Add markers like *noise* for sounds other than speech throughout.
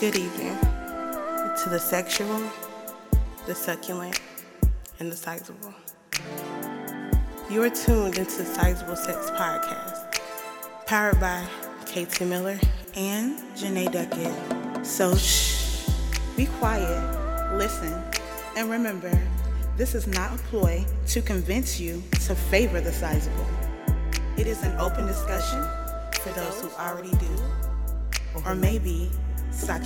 Good evening to the sexual, the succulent, and the sizable. You are tuned into the Sizable Sex Podcast, powered by KT Miller and Janae Duckett. So shh, be quiet, listen, and remember, this is not a ploy to convince you to favor the sizable. It is an open discussion for those who already do, or maybe start.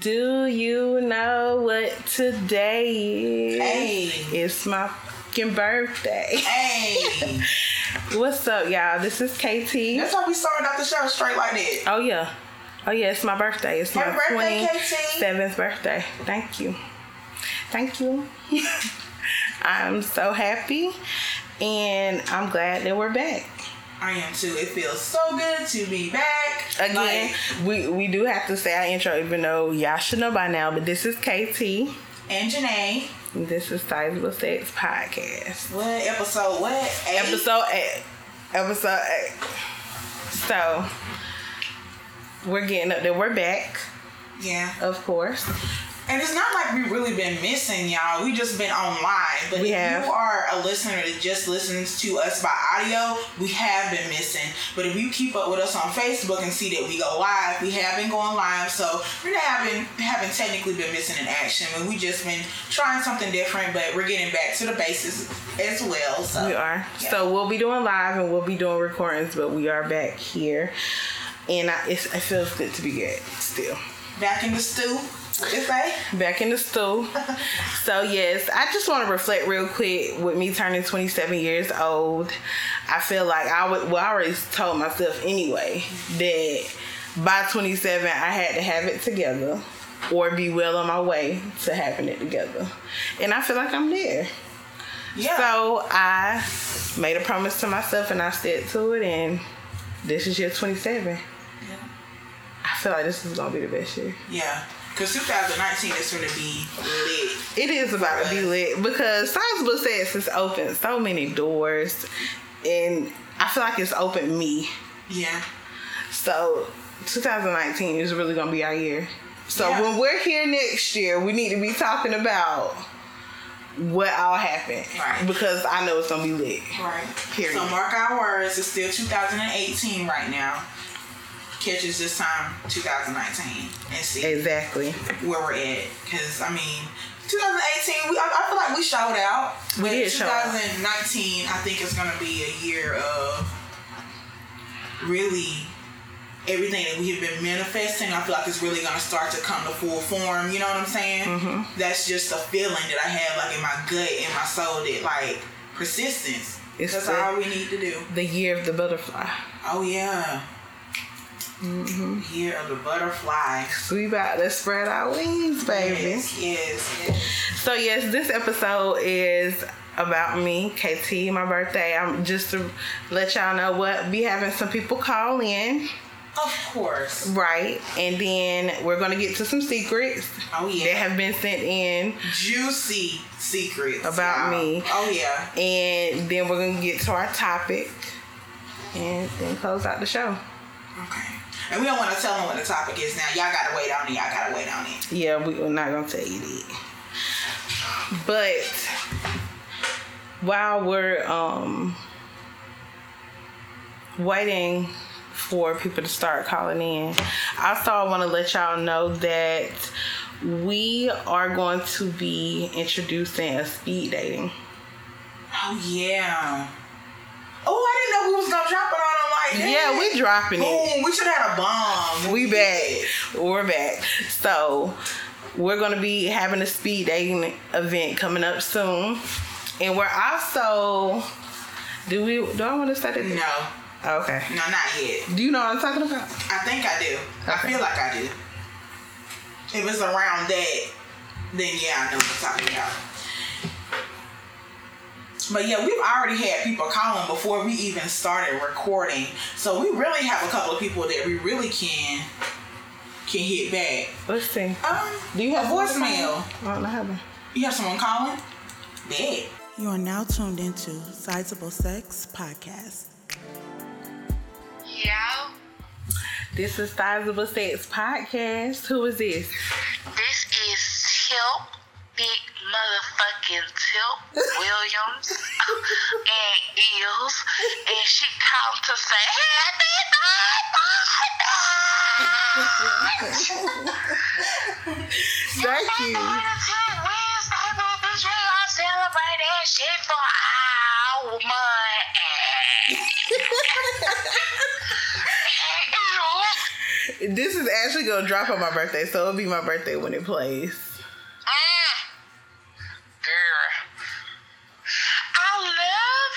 Do you know what today is? Hey. It's my fucking birthday. Hey, *laughs* What's up, y'all? This is KT. that's how we started out the show straight like that. Oh yeah. Oh yeah, it's my birthday. It's Happy my birthday, twenty KT. birthday. Thank you. Thank you. *laughs* I'm so happy and I'm glad that we're back. I am too. It feels so good to be back Again, Like, we, we do have to say our intro even though y'all should know by now, but this is KT. and Janae. and This is Sizable Sex Podcast. What episode? What eight? Episode eight. Episode eight. So we're getting up there. We're back, Yeah. of course. And it's not like we've really been missing y'all. We just been online. But We if have. you are a listener that just listens to us by audio, we have been missing. But if you keep up with us on Facebook and see that we go live, we have been going live. So we haven't haven't technically been missing in action. But we just been trying something different. But we're getting back to the basics as well. So We are. yeah. So we'll be doing live and we'll be doing recordings, but we are back here. And I, it's, it feels good to be good still. back in the stew. What they say? Back in the stool. *laughs* so yes, I just want to reflect real quick with me turning 27 years old. I feel like I would. Well, I already told myself anyway that by 27 I had to have it together, or be well on my way to having it together. And I feel like I'm there. Yeah. So I made a promise to myself and I stuck to it. And this is year 27. Feel like this is gonna be the best year. Yeah. Because 2019 is to be lit. It is about to be lit because Sizable Sex has opened so many doors, and I feel like it's opened me. Yeah. So 2019 is really gonna be our year. So Yeah. when we're here next year, we need to be talking about what all happened Right. because I know it's gonna be lit. Right. Period. So mark our words, it's still 2018 right now. Catch us this time 2019 and see Exactly. where we're at. Cause I mean, 2018, we, I, I feel like we showed out. We did show out. 2019, I think is gonna be a year of really everything that we have been manifesting. I feel like it's really gonna start to come to full form. You know what I'm saying? Mm-hmm. That's just a feeling that I have like in my gut and my soul that like persistence. It's That's the- all we need to do. The year of the butterfly. Oh yeah. Mm-hmm. Year of the butterfly. So we about to spread our wings, baby. Yes, yes, yes. So yes, this episode is about me, KT, my birthday. I'm just to let y'all know what be having some people call in, Of course. right? And then we're gonna get to some secrets Oh that yeah. have been sent in, Juicy secrets About y'all. me. Oh yeah. and then we're gonna get to our topic, and then close out the show. Okay. And we don't want to tell them what the topic is now. Y'all gotta wait on it. Y'all gotta wait on it. Yeah, we, we're not gonna tell you that. But while we're um waiting for people to start calling in, I also I want to let y'all know that we are going to be introducing a speed dating. Oh yeah. Oh, I didn't know we was gonna drop it on them like that. Yeah, we dropping it. Boom. We should have had a bomb. We back. We're back. So we're gonna be having a speed dating event coming up soon, and we're also. Do we? Do I want to say that? No, Okay. no, not yet. Do you know what I'm talking about? I think I do. I feel like I do. If it's around that, then yeah, I know what I'm talking about. But yeah, we've already had people calling before we even started recording. So we really have a couple of people that we really can can hit back. Let's see. Um, Do you have a voicemail? I don't know how to. You have someone calling? Bad. You are now tuned into Sizable Sex Podcast. Yeah, This is Sizable Sex Podcast. Who is this? this is Tip, big motherfucking Tip Williams, *laughs* and Eels, and she called to say happy birthday. Thank you. Wednesday, bitch, we gonna celebrate that shit for our money. *laughs* This is actually gonna drop on my birthday, so it'll be my birthday when it plays. Mm.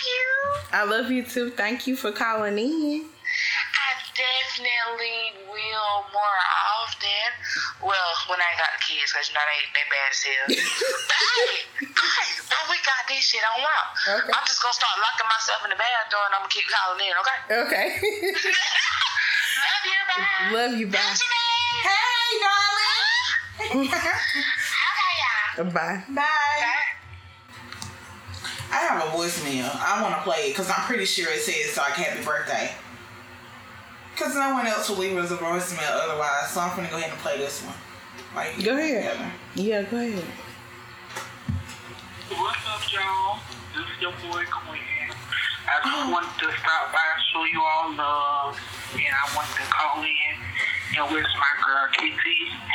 You. I love you too. Thank you for calling in. I definitely will more often. Well, when I got the kids, because you know they, they bad as hell. *laughs* but hey, hey, but we got this shit on lock. Okay. I'm just gonna start locking myself in the bathroom and I'm gonna keep calling in, okay? Okay. *laughs* *laughs* love you, bye. love you. Bye. Love you, bye. Hey, darling. Okay, y'all. Bye. Bye. Bye. I have a voicemail. I want to play it because I'm pretty sure it says like happy birthday. Because no one else will leave us a voicemail otherwise, so I'm going to go ahead and play this one. Like, Go ahead. together. Yeah, go ahead. What's up, y'all? This is your boy Quinn. I just oh. wanted to stop by and show you all love, and I wanted to call in and wish my girl KT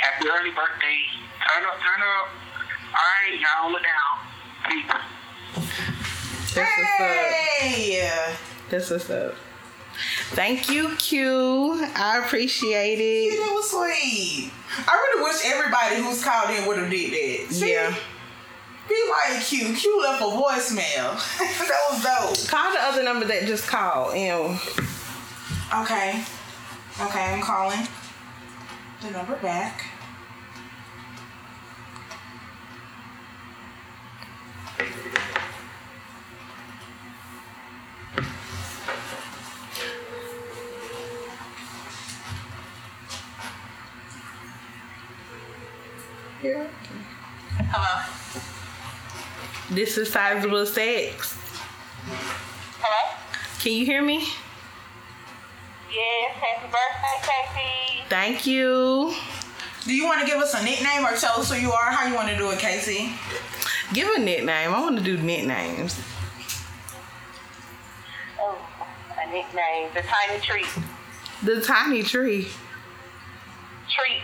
happy early birthday. Turn up, turn up. All right, y'all, look down. Peace. That's what's up. Hey! That's what's up. Thank you, Q. I appreciate it. That was sweet. I really wish everybody who's called in would have did that. See? Yeah. Be like Q. Q left a voicemail. *laughs* that was dope. Call the other number that just called. And Okay. Okay, I'm calling the number back. Hello. this is sizable sex. Hello? Can you hear me? Yes, happy birthday, Casey. Thank you. Do you want to give us a nickname or tell us who you are? How you want to do it, Casey? Give a nickname. I want to do nicknames. Oh, a nickname, the tiny tree. The tiny tree. Treat.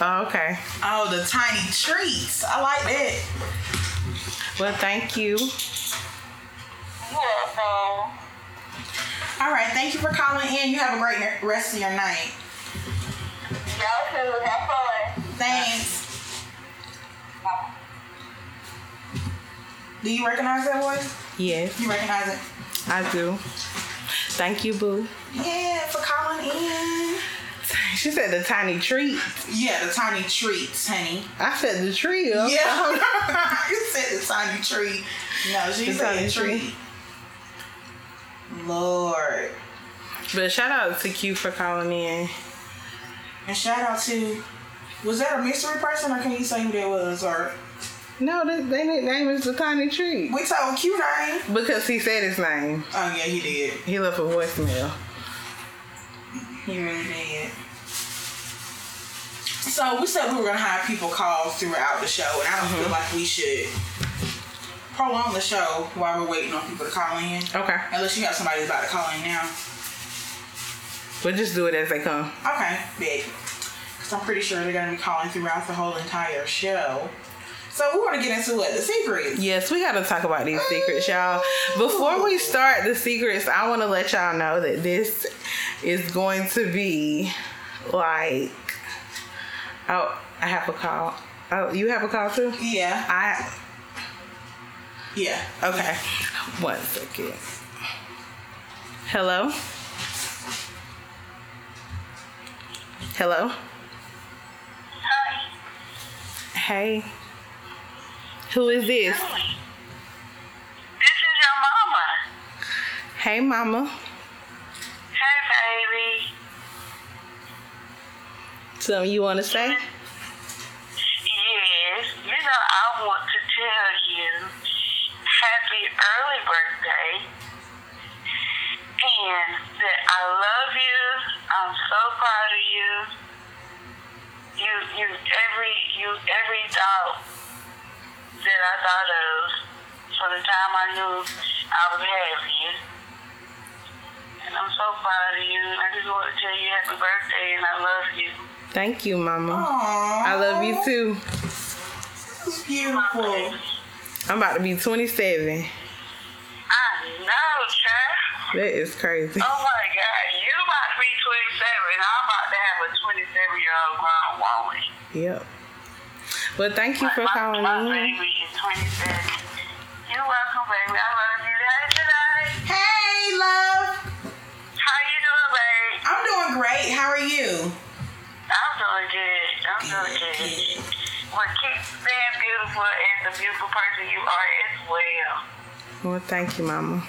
Oh, okay. Oh, the tiny treats. I like that. Well, thank you. You're welcome. All right, thank you for calling in. You have a great rest of your night. Y'all too. Have fun. Thanks. Bye. Do you recognize that voice? Yes, You recognize it? I do. Thank you, boo. Yeah, for calling in. She said the tiny treat. Yeah, the tiny treats, honey. I said the tree. Yeah. *laughs* you said the tiny tree. No, she The said tiny tree. Lord. But shout out to Q for calling in. And shout out to was that a mystery person or can you say who that was? Or No, their their nickname is the tiny tree. we told Q name. Because he said his name. Oh yeah, he did. He left a voicemail. He really did. So we said we were gonna have people call throughout the show, and I don't feel mm-hmm. like we should prolong the show while we're waiting on people to call in. Okay. Unless you have somebody who's about to call in now. But just do it as they come. Okay, big. Because I'm pretty sure they're gonna be calling throughout the whole entire show. So we want to get into what the secrets. Yes, we gotta talk about these secrets, y'all. Before we start the secrets, I wanna let y'all know that this is going to be like oh I have a call. Oh, you have a call too? Yeah, I yeah. okay. One second. Hello? Hello? Hi. Hey. Who is this? This is your mama. Hey mama. Something you want to say? Yes. You know, I want to tell you happy early birthday. And that I love you. I'm so proud of you. You you every you every thought that I thought of from the time I knew I was having you. And I'm so proud of you. I just want to tell you happy birthday and I love you. Thank you, Mama. Aww. I love you too. It's beautiful. I'm about to be 27. I know, child. That is crazy. Oh my God, you about to be 27. I'm about to have a 27 year old grown woman. Yep. But thank you for my, calling my in. baby is 27. You're welcome, baby. I love you. Hey, today. Hey, love. How you doing, babe? I'm doing great. How are you? I'm good. I'm doing good. Well, keep being beautiful as the beautiful person you are as well. Well, thank you, Mama.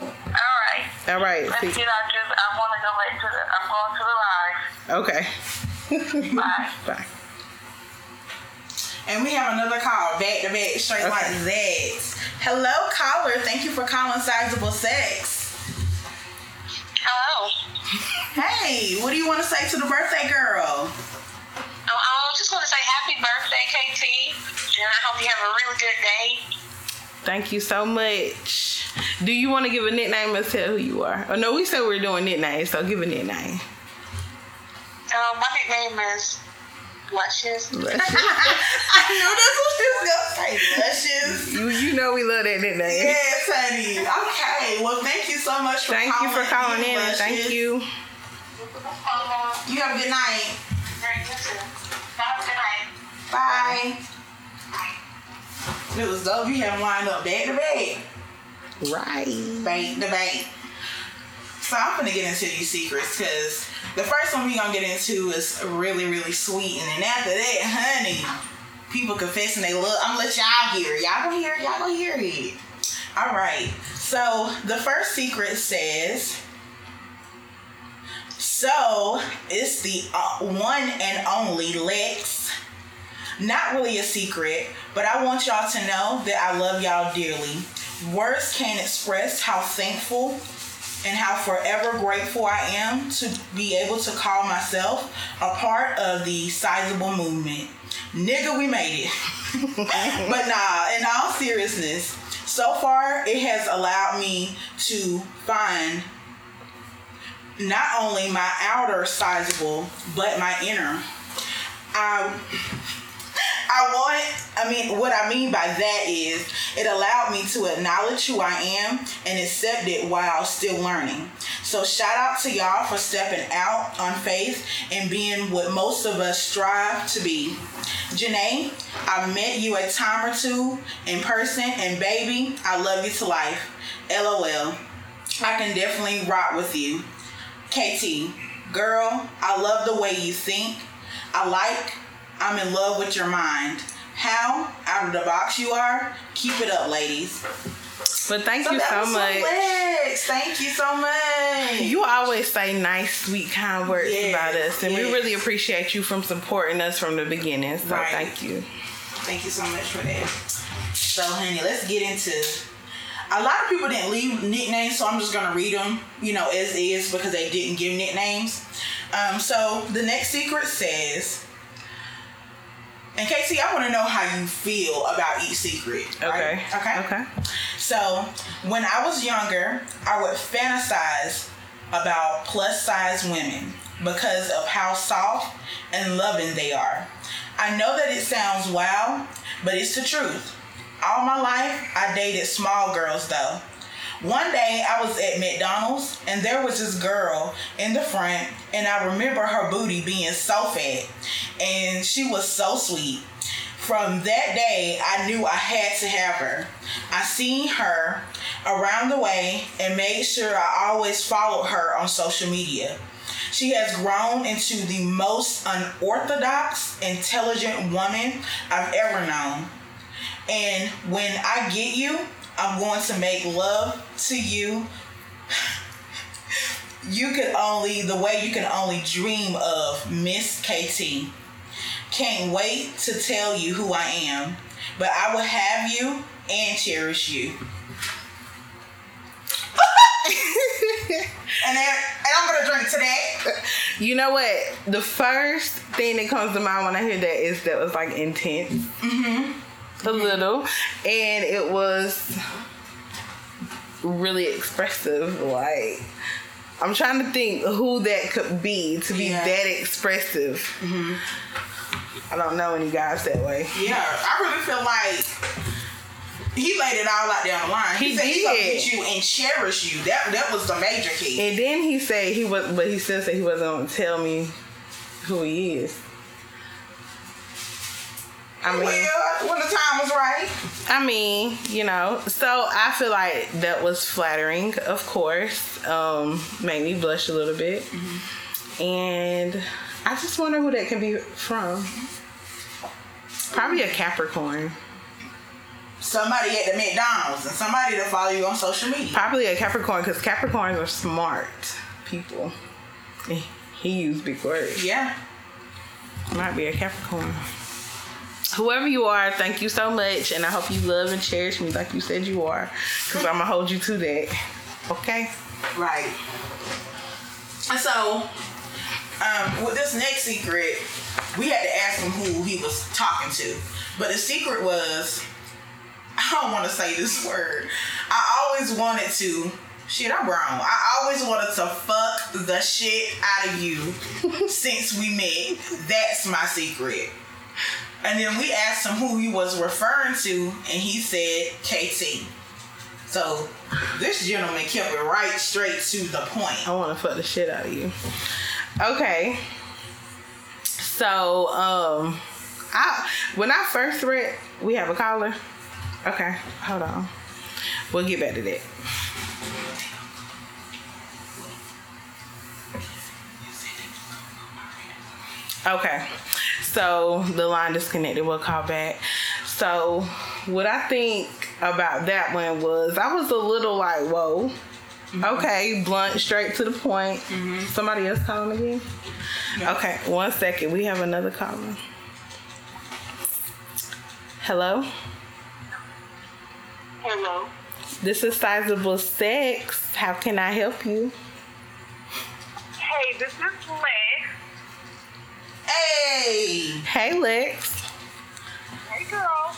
All right. All right. Let's See. get out. Just I want to go back to the. I'm going to the live. Okay. Bye. *laughs* Bye. And we have another call back to back, straight Okay. like that. Hello, caller. Thank you for calling Sizable Sex. Hello. Hey, what do you want to say to the birthday girl? Oh, I just want to say happy birthday, KT, and I hope you have a really good day. Thank you so much. Do you want to give a nickname or tell who you are? Oh no, we said we are doing nicknames, so give a nickname. Uh, my nickname is Luscious. *laughs* Luscious. *laughs* I knew that's what she was gonna say. Luscious. you you know we love that nickname. Yes, honey. Okay. Well, thank you so much for Thank you for calling in and thank you. You have a good night. Have a good night. Bye. It was dope. You them lined up back to back. Right. Back to back. So I'm gonna get into these secrets because the first one we gonna get into is really, really sweet, and then after that, honey, people confessing they love. I'm gonna let y'all hear. it. Y'all gonna hear. it. Y'all gonna hear it. All right. So the first secret says. So it's the uh, one and only Lex. Not really a secret, but I want y'all to know that I love y'all dearly. Words can't express how thankful and how forever grateful I am to be able to call myself a part of the sizable movement. Nigga, we made it. *laughs* but nah, in all seriousness, so far it has allowed me to find not only my outer sizable, but my inner. I I want, I mean, what I mean by that is it allowed me to acknowledge who I am and accept it while still learning. So, shout out to y'all for stepping out on faith and being what most of us strive to be. Janae, I met you a time or two in person, and baby, I love you to life. LOL. I can definitely rock with you. KT, girl, I love the way you think. I like, I'm in love with your mind. How out of the box you are. Keep it up, ladies. But thank you that so much. Lex. Thank you so much. You always say nice, sweet, kind words Yes, about us, and we really appreciate you from supporting us from the beginning. So Right. thank you. Thank you so much for that. So, honey, let's get into. A lot of people didn't leave nicknames, so I'm just gonna read them, you know, as is because they didn't give nicknames. Um, so the next secret says, and Casey, I want to know how you feel about each secret. right? Okay. Okay. Okay. So when I was younger, I would fantasize about plus size women because of how soft and loving they are. I know that it sounds wow, but it's the truth. All my life, I dated small girls though. One day I was at McDonald's and there was this girl in the front, and I remember her booty being so fat, and she was so sweet. From that day, I knew I had to have her. I seen her around the way and made sure I always followed her on social media. She has grown into the most unorthodox, intelligent woman I've ever known. And when I get you, I'm going to make love to you you could only the way you can only dream of Miss KT. Can't wait to tell you who I am, but I will have you and cherish you. and, then, and I'm gonna drink to that. You know what? The first thing that comes to mind when I hear that is that was like intense. Mm-hmm. A little. And it was really expressive. Like, I'm trying to think who that could be to be Yeah. that expressive. Mm-hmm. I don't know any guys that way. Yeah, I really feel like he laid it all out there on the line. He, He said he's gonna get you and cherish you. That that was the major key. And then he said he was, but he still said he wasn't gonna tell me who he is. I mean, well, when the time was right. I mean, you know, so I feel like that was flattering, of course. Um, made me blush a little bit. And I just wonder who that can be from. Probably a Capricorn. Somebody at the McDonald's and somebody to follow you on social media. Probably a Capricorn because Capricorns are smart people. He- He used big words. Yeah. Might be a Capricorn. Whoever you are, thank you so much, and I hope you love and cherish me like you said you are, because I'm gonna hold you to that. Okay. Right. So, um, with this next secret, we had to ask him who he was talking to. But the secret was, *laughs* I don't want to say this word. I always wanted to. Shit, I'm wrong. I always wanted to fuck the shit out of you *laughs* since we met. That's my secret. And then we asked him who he was referring to, and he said KT. So this gentleman kept it right straight to the point. I want to fuck the shit out of you. Okay. So, um, I when I first read, we have a caller. Okay, hold on. We'll get back to that. Okay, so the line disconnected. We'll call back. So, what I think about that one was I was a little like, whoa. Mm-hmm. Okay, blunt, straight to the point. Mm-hmm. Somebody else calling again? Okay, one second. We have another caller. Hello, Hello. this is Sizable Sex. How can I help you? Hey, this is Lex. Hey, Hey, Lex. Hey, girl.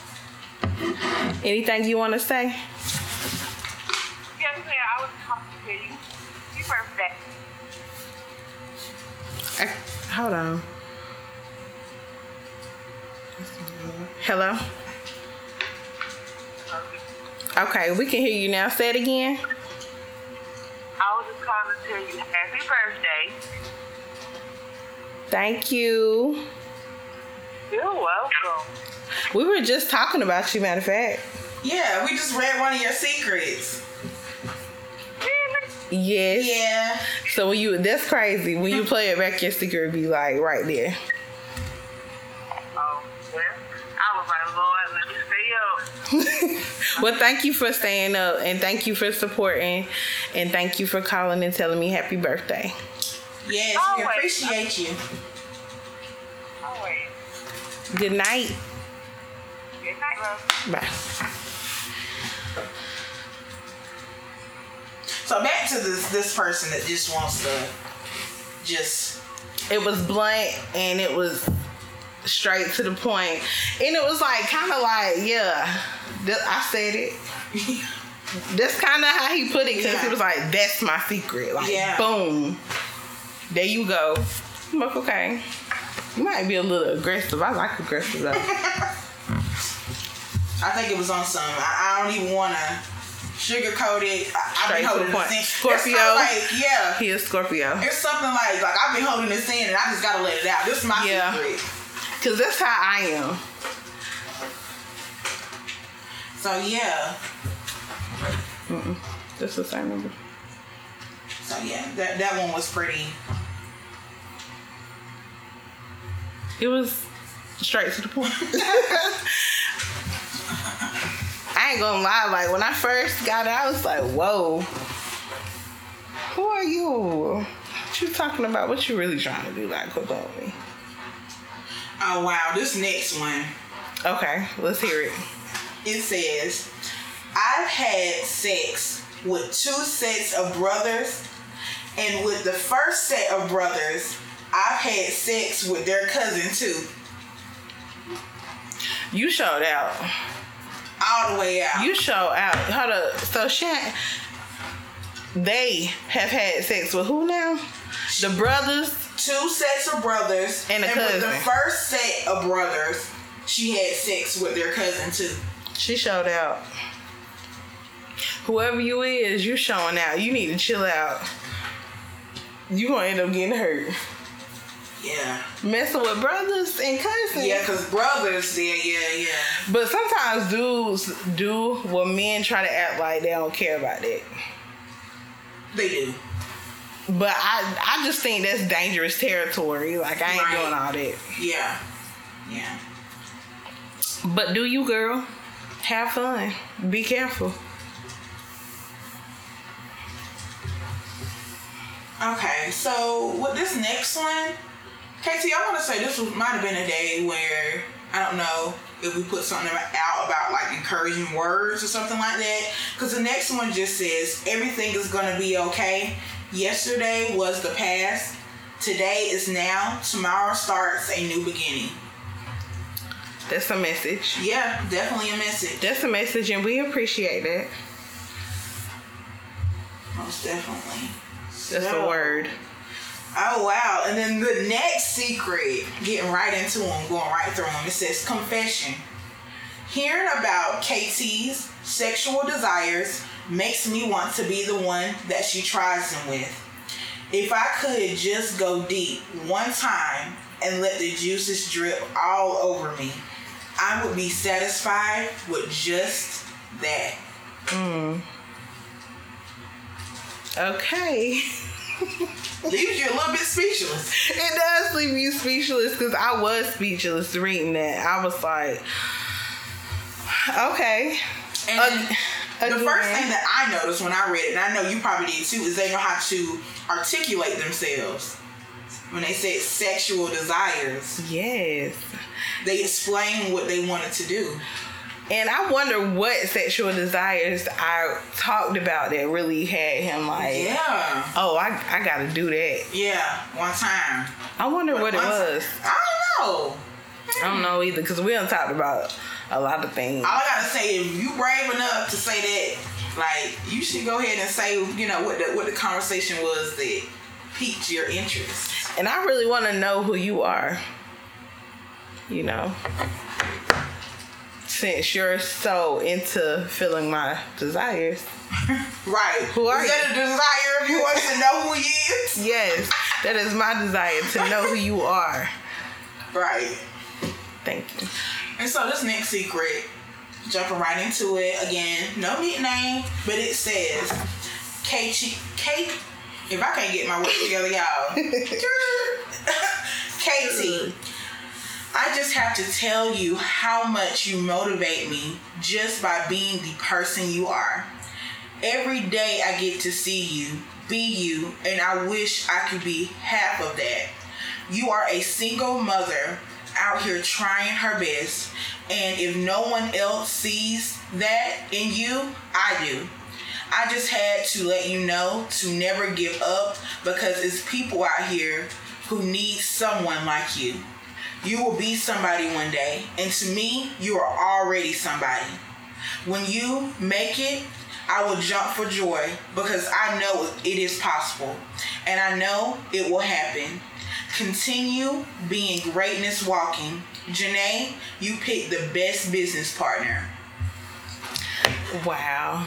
Anything you want to say? Yes, ma'am. I was talking to you. Happy birthday. Uh, hold on. Hello. Okay, we can hear you now. Say it again. I was just calling to tell you happy birthday. Thank you. You're welcome. We were just talking about you, matter of fact. yeah, we just read one of your secrets. Really? Yes. Yeah, So when you that's crazy. When you play it back, your sticker would be like right there. Oh, yeah. I was like, Lord, let me stay up. *laughs* Well, thank you for staying up and thank you for supporting and thank you for calling and telling me happy birthday. Yes, we appreciate you. Wait. Good night. Good night, love. Bye. So back to this this person that just wants to just It was blunt and it was straight to the. And it was like kind of like, yeah, th- I said it. *laughs* That's kind of how he put it because Yeah. he was like, that's my secret. Like, Yeah. boom. There you go. I'm like, okay. You might be a little aggressive. I like aggressive though. *laughs* I think it was on some. I, I don't even want to sugarcoat it. I, I've been holding this in. Scorpio. Like, yeah. he is Scorpio. It's something like like I've been holding this in and I just gotta let it out. This is my Yeah. secret. Because that's how I am. So yeah. Mm-mm. That's the same number. So yeah, that that one was pretty. It was straight to the point. *laughs* I ain't gonna lie, like when I first got it, I was like, whoa. Who are you? What you talking about? What you really trying to do? Like, quit playing with me. Oh wow, this next one. Okay, let's hear it. It says, I've had sex with two sets of brothers, and with the first set of brothers, I've had sex with their cousin too. You showed out. All the way out. You show out. Hold up. So Shan, they have had sex with who now? The brothers. two sets of brothers And a with the first set of brothers, she had sex with their cousin too. She showed out. Whoever you is, you showing out. You need to chill out. You gonna end up getting hurt. Yeah. Messing with brothers and cousins. Yeah, because brothers, yeah, yeah, yeah. But sometimes dudes do what men try to act like they don't care about that. They do. But I I just think that's dangerous territory. Like I ain't Right. doing all that. Yeah. Yeah. But do you girl? Have fun. Be careful. Okay, so with this next one, Casey, I want to say this was, might have been a day where I don't know if we put something out about like encouraging words or something like that. Because the next one just says everything is gonna be okay. Yesterday was the past. Today is now. Tomorrow starts a new beginning. That's a message. Yeah, definitely a message. That's a message and we appreciate it. Most definitely. That's So- a word. Oh wow! And then the next secret, getting right into them, going right through them. It says confession. Hearing about KT's sexual desires makes me want to be the one that she tries them with. If I could just go deep one time and let the juices drip all over me, I would be satisfied with just that. Hmm. Okay. *laughs* Leaves you a little bit speechless. It does leave you speechless because I was speechless reading that. I was like, okay. And Ag- the again. first thing that I noticed when I read it, and I know you probably did too, is they know how to articulate themselves. When they said sexual desires, Yes. they explain what they wanted to do. And I wonder what sexual desires I talked about that really had him like, Yeah, oh, I, I gotta do that. yeah, one time. I wonder what it was. I don't know. I don't know either because we done talked about a lot of things. All I gotta say, if you brave enough to say that, like you should go ahead and say, you know, what the what the conversation was that piqued your interest. And I really want to know who you are. You know, since you're so into feeling my desires. *laughs* Right. Who are you? is that a desire of yours to know who he is? *laughs* Yes, that is my desire to know who you are. Right. Thank you. And so this next secret, jumping right into it again, no nickname, but it says K K. If I can't get my words together, y'all. *laughs* Katie, I just have to tell you how much you motivate me just by being the person you are. Every day I get to see you, be you, and I wish I could be half of that. You are a single mother out here trying her best, and if no one else sees that in you, I do. I just had to let you know to never give up because it's people out here who need someone like you. You will be somebody one day, and to me, you are already somebody. When you make it, I will jump for joy because I know it is possible and I know it will happen. Continue being greatness walking. Janae, you picked the best business partner. Wow.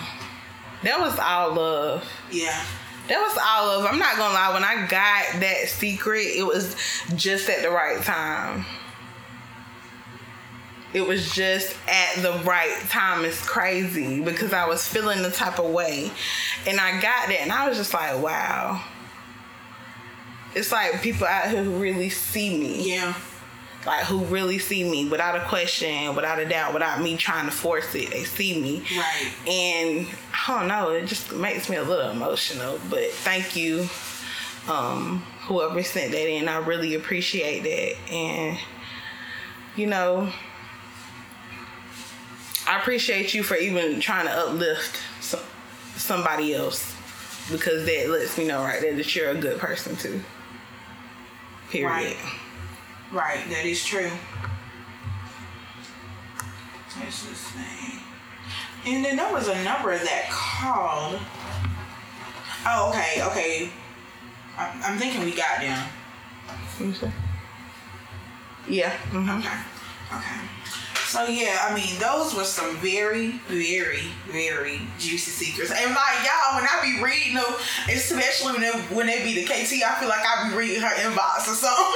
That was all love. Yeah. That was all love. I'm not gonna lie, when I got that secret, it was just at the right time. It was just at the right time. It's crazy because I was feeling the type of way. And I got that and I was just like, wow. It's like people out here who really see me. Yeah. Like who really see me without a question, without a doubt, without me trying to force it. They see me. Right. And I don't know, it just makes me a little emotional. But thank you, um, whoever sent that in. I really appreciate that. And you know, I appreciate you for even trying to uplift some, somebody else because that lets me know right there that you're a good person too. Period. Right. Right, that is true. Let's just see. And then there was a number that called. Oh, okay, okay. I'm, I'm thinking we got them. Let me see. Yeah. mhm. Okay. Okay. So yeah, I mean, those were some very, very, very juicy secrets. And like y'all, when I be reading them, especially when they, when they be the KT, I feel like I be reading her inbox or something.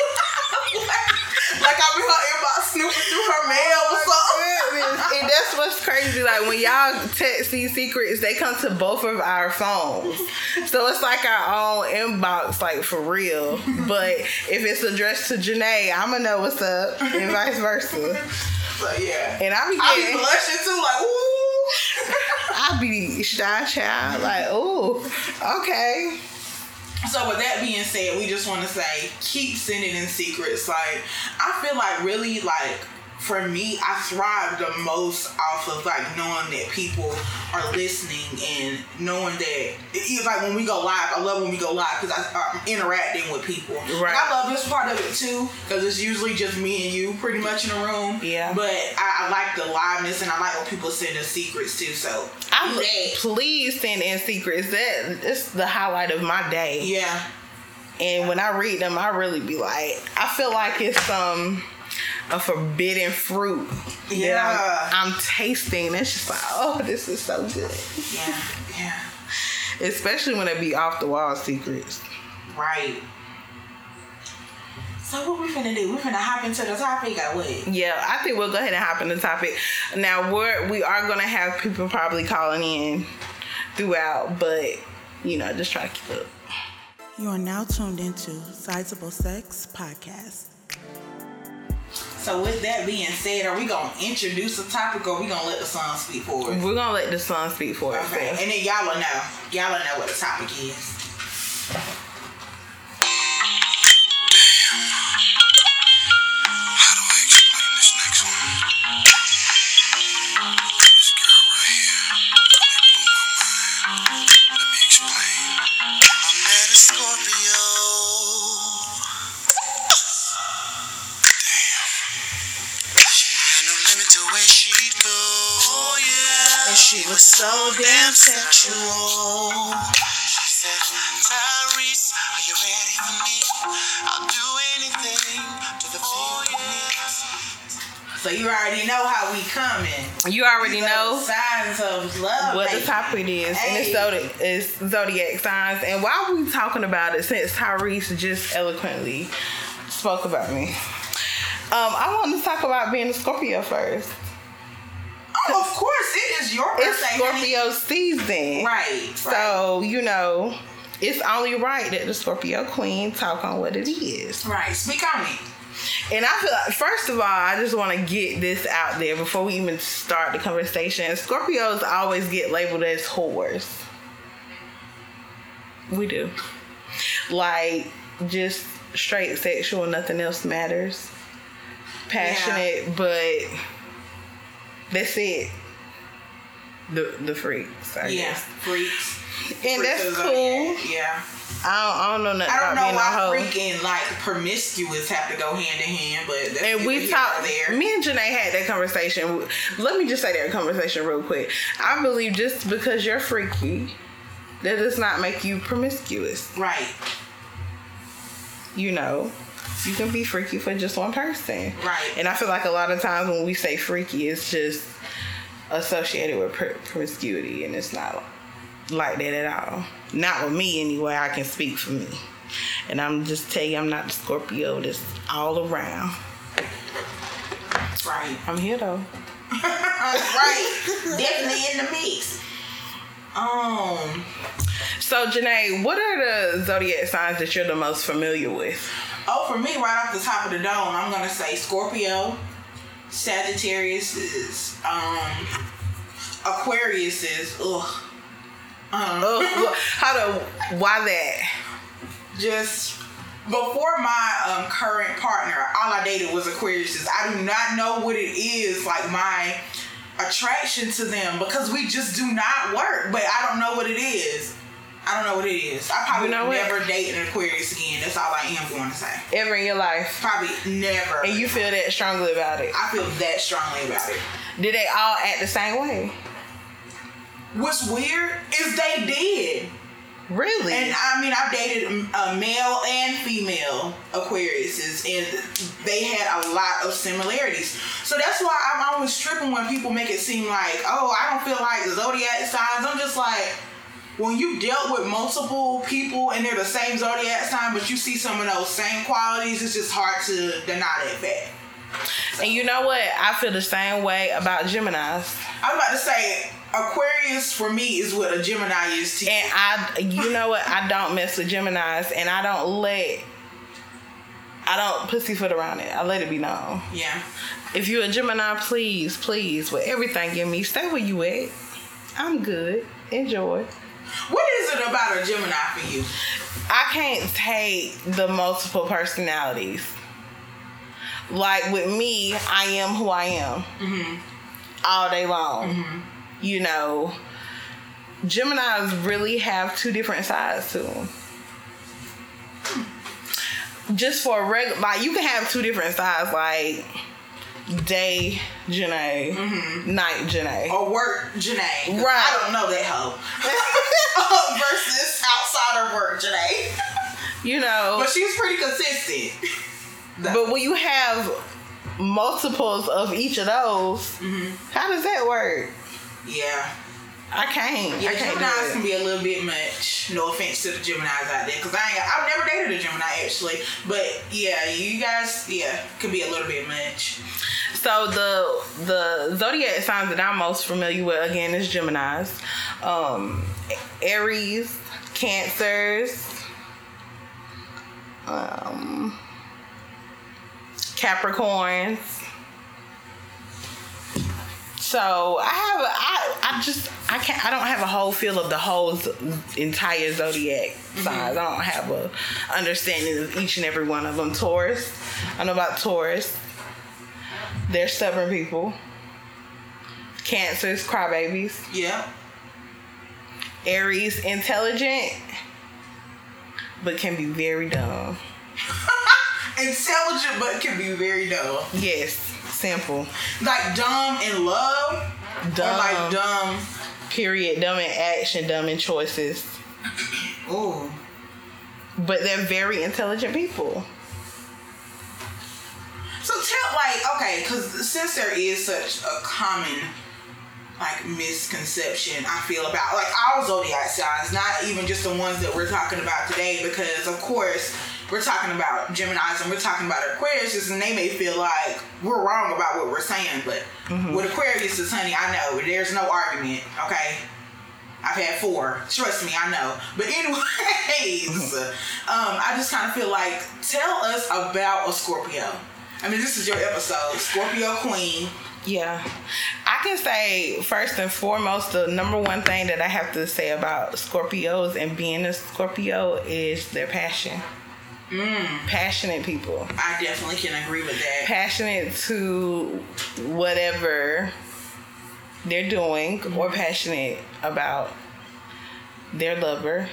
*laughs* like, like I be her inbox snooping through her mail or something. And that's what's crazy. Like when y'all text these secrets, they come to both of our phones. So it's like our own inbox, like for real. But if it's addressed to Janae, I'ma know what's up, and vice versa. So yeah. And I be I be blushing too, like ooh. I be shy child, like, ooh, okay. So with that being said, we just want to say keep sending in secrets. Like I feel like really like for me, I thrive the most off of like knowing that people are listening and knowing that it's like when we go live. I love when we go live because I'm interacting with people. Right. I love this part of it too because it's usually just me and you pretty much in a room. Yeah. But I, I like the liveness and I like when people send us secrets too. So I that. please send in secrets. That it's the highlight of my day. yeah. And when I read them, I really be like, I feel like it's um a forbidden fruit Yeah. that I'm, I'm tasting. It's just like, oh, this is so good. Yeah. Yeah. Especially when it be off the wall secrets. Right. So what we finna do? We finna hop into the topic or what? Yeah, I think we'll go ahead and hop in the topic. Now we're we are gonna have people probably calling in throughout, but you know, just try to keep up. You are now tuned into Sizable Sex Podcast. So with that being said, are we gonna introduce a topic or we gonna let the song speak for it? We're gonna let the song speak for Okay, itself. and then y'all will know. Y'all will know what the topic is. How she was so damn sexual. She said, Tyrese, are you ready for me? I'll do anything to the feel you. So you already know how we coming. You already know signs of love. what the topic is, and it's zodiac, it's zodiac signs. And why we talking about it since Tyrese just eloquently spoke about me? Um, I want to talk about being a Scorpio first. Oh, of course, it is your It's birthday. honey. Scorpio season, Right. So you know, it's only right that the Scorpio queen talk on what it is. Right. Speak on it. And I feel like, first of all, I just want to get this out there before we even start the conversation. Scorpios always get labeled as whores. We do. Like, just straight sexual, nothing else matters. Passionate, but that's it. The the freaks, I Yeah. guess. Freaks. And Freaks that's cool. Yeah. I don't, I don't know nothing I don't know why hoe. freak and like promiscuous have to go hand in hand, but that's and we talked. there. Me and Janae had that conversation. Let me just say that conversation real quick. I believe just because you're freaky, that does not make you promiscuous. right. You know, you can be freaky for just one person. Right. And I feel like a lot of times when we say freaky, it's just associated with pr- promiscuity, and it's not like that at all. Not with me anyway. I can speak for me. And I'm just telling you, I'm not the Scorpio that's all around. Right. I'm here though. *laughs* right. Definitely in the mix. Um, So, Janae, what are the zodiac signs that you're the most familiar with? Oh, for me, right off the top of the dome, I'm gonna say Scorpio, Sagittarius is, um, Aquarius is, ugh. Um, Ugh, how to? Why that? just before my um, current partner, all I dated was Aquariuses. I do not know what it is like my attraction to them because we just do not work. But I don't know what it is. I don't know what it is. I probably You know what? never date an Aquarius again. That's all I am going to say. Ever in your life, Probably never. and you feel that strongly about it? I feel that strongly about it. Did they all act the same way? What's weird is they did. Really? And I mean, I've dated a male and female Aquariuses, and they had a lot of similarities. So that's why I'm always tripping when people make it seem like, oh, I don't feel like the zodiac signs. I'm just like, when you dealt with multiple people and they're the same zodiac sign, but you see some of those same qualities, it's just hard to deny that fact. and you know what? I feel the same way about Geminis. I'm about to say, Aquarius for me is what a Gemini is to you. And I, you know what? I don't mess with Geminis, and I don't let, I don't pussyfoot around it. I let it be known. Yeah. If you're a Gemini, please, please, with everything in me, stay where you at. I'm good. Enjoy. What is it about a Gemini for you? I can't take the multiple personalities. Like with me, I am who I am mm-hmm. all day long. Mm-hmm. You know, Geminis really have two different sides to them. Hmm. Just for a regular, like you can have two different sides, like day Janae, mm-hmm. night Janae. or work Janae. Right. I don't know that hoe. *laughs* Um, versus outside of work Janae. You know, But she's pretty consistent. But when you have multiples of each of those, mm-hmm. how does that work? Yeah. I can't. Yeah, I can't Geminis can be a little bit much. No offense to the Geminis out there, because I ain't, I've never dated a Gemini actually. But yeah, you guys, yeah, could be a little bit much. So the the zodiac signs that I'm most familiar with again is Gemini's, um, Aries, Cancers, um, Capricorns. So I have a, I I just I can't I don't have a whole feel of the whole z- entire zodiac signs. I don't have a understanding of each and every one of them. Taurus, I know about Taurus. They're stubborn people. Cancers, crybabies. Yeah. Aries, intelligent, but can be very dumb. *laughs* Intelligent, but can be very dumb. Yes, simple. Like dumb in love, Dumb. or like dumb. Period. Dumb in action, dumb in choices. Ooh. But they're very intelligent people. So tell like okay, because since there is such a common like misconception I feel about like all zodiac signs, not even just the ones that we're talking about today, because of course we're talking about Gemini's and we're talking about Aquarius, and they may feel like we're wrong about what we're saying, but with Aquarius, honey, I know there's no argument. Okay, I've had four. Trust me, I know. But anyways, um, I just kind of feel like tell us about a Scorpio. I mean, this is your episode, Scorpio Queen. Yeah. I can say first and foremost, the number one thing that I have to say about Scorpios and being a Scorpio is their passion. Mm. Passionate people. I definitely can agree with that. Passionate to whatever they're doing or passionate about their lover.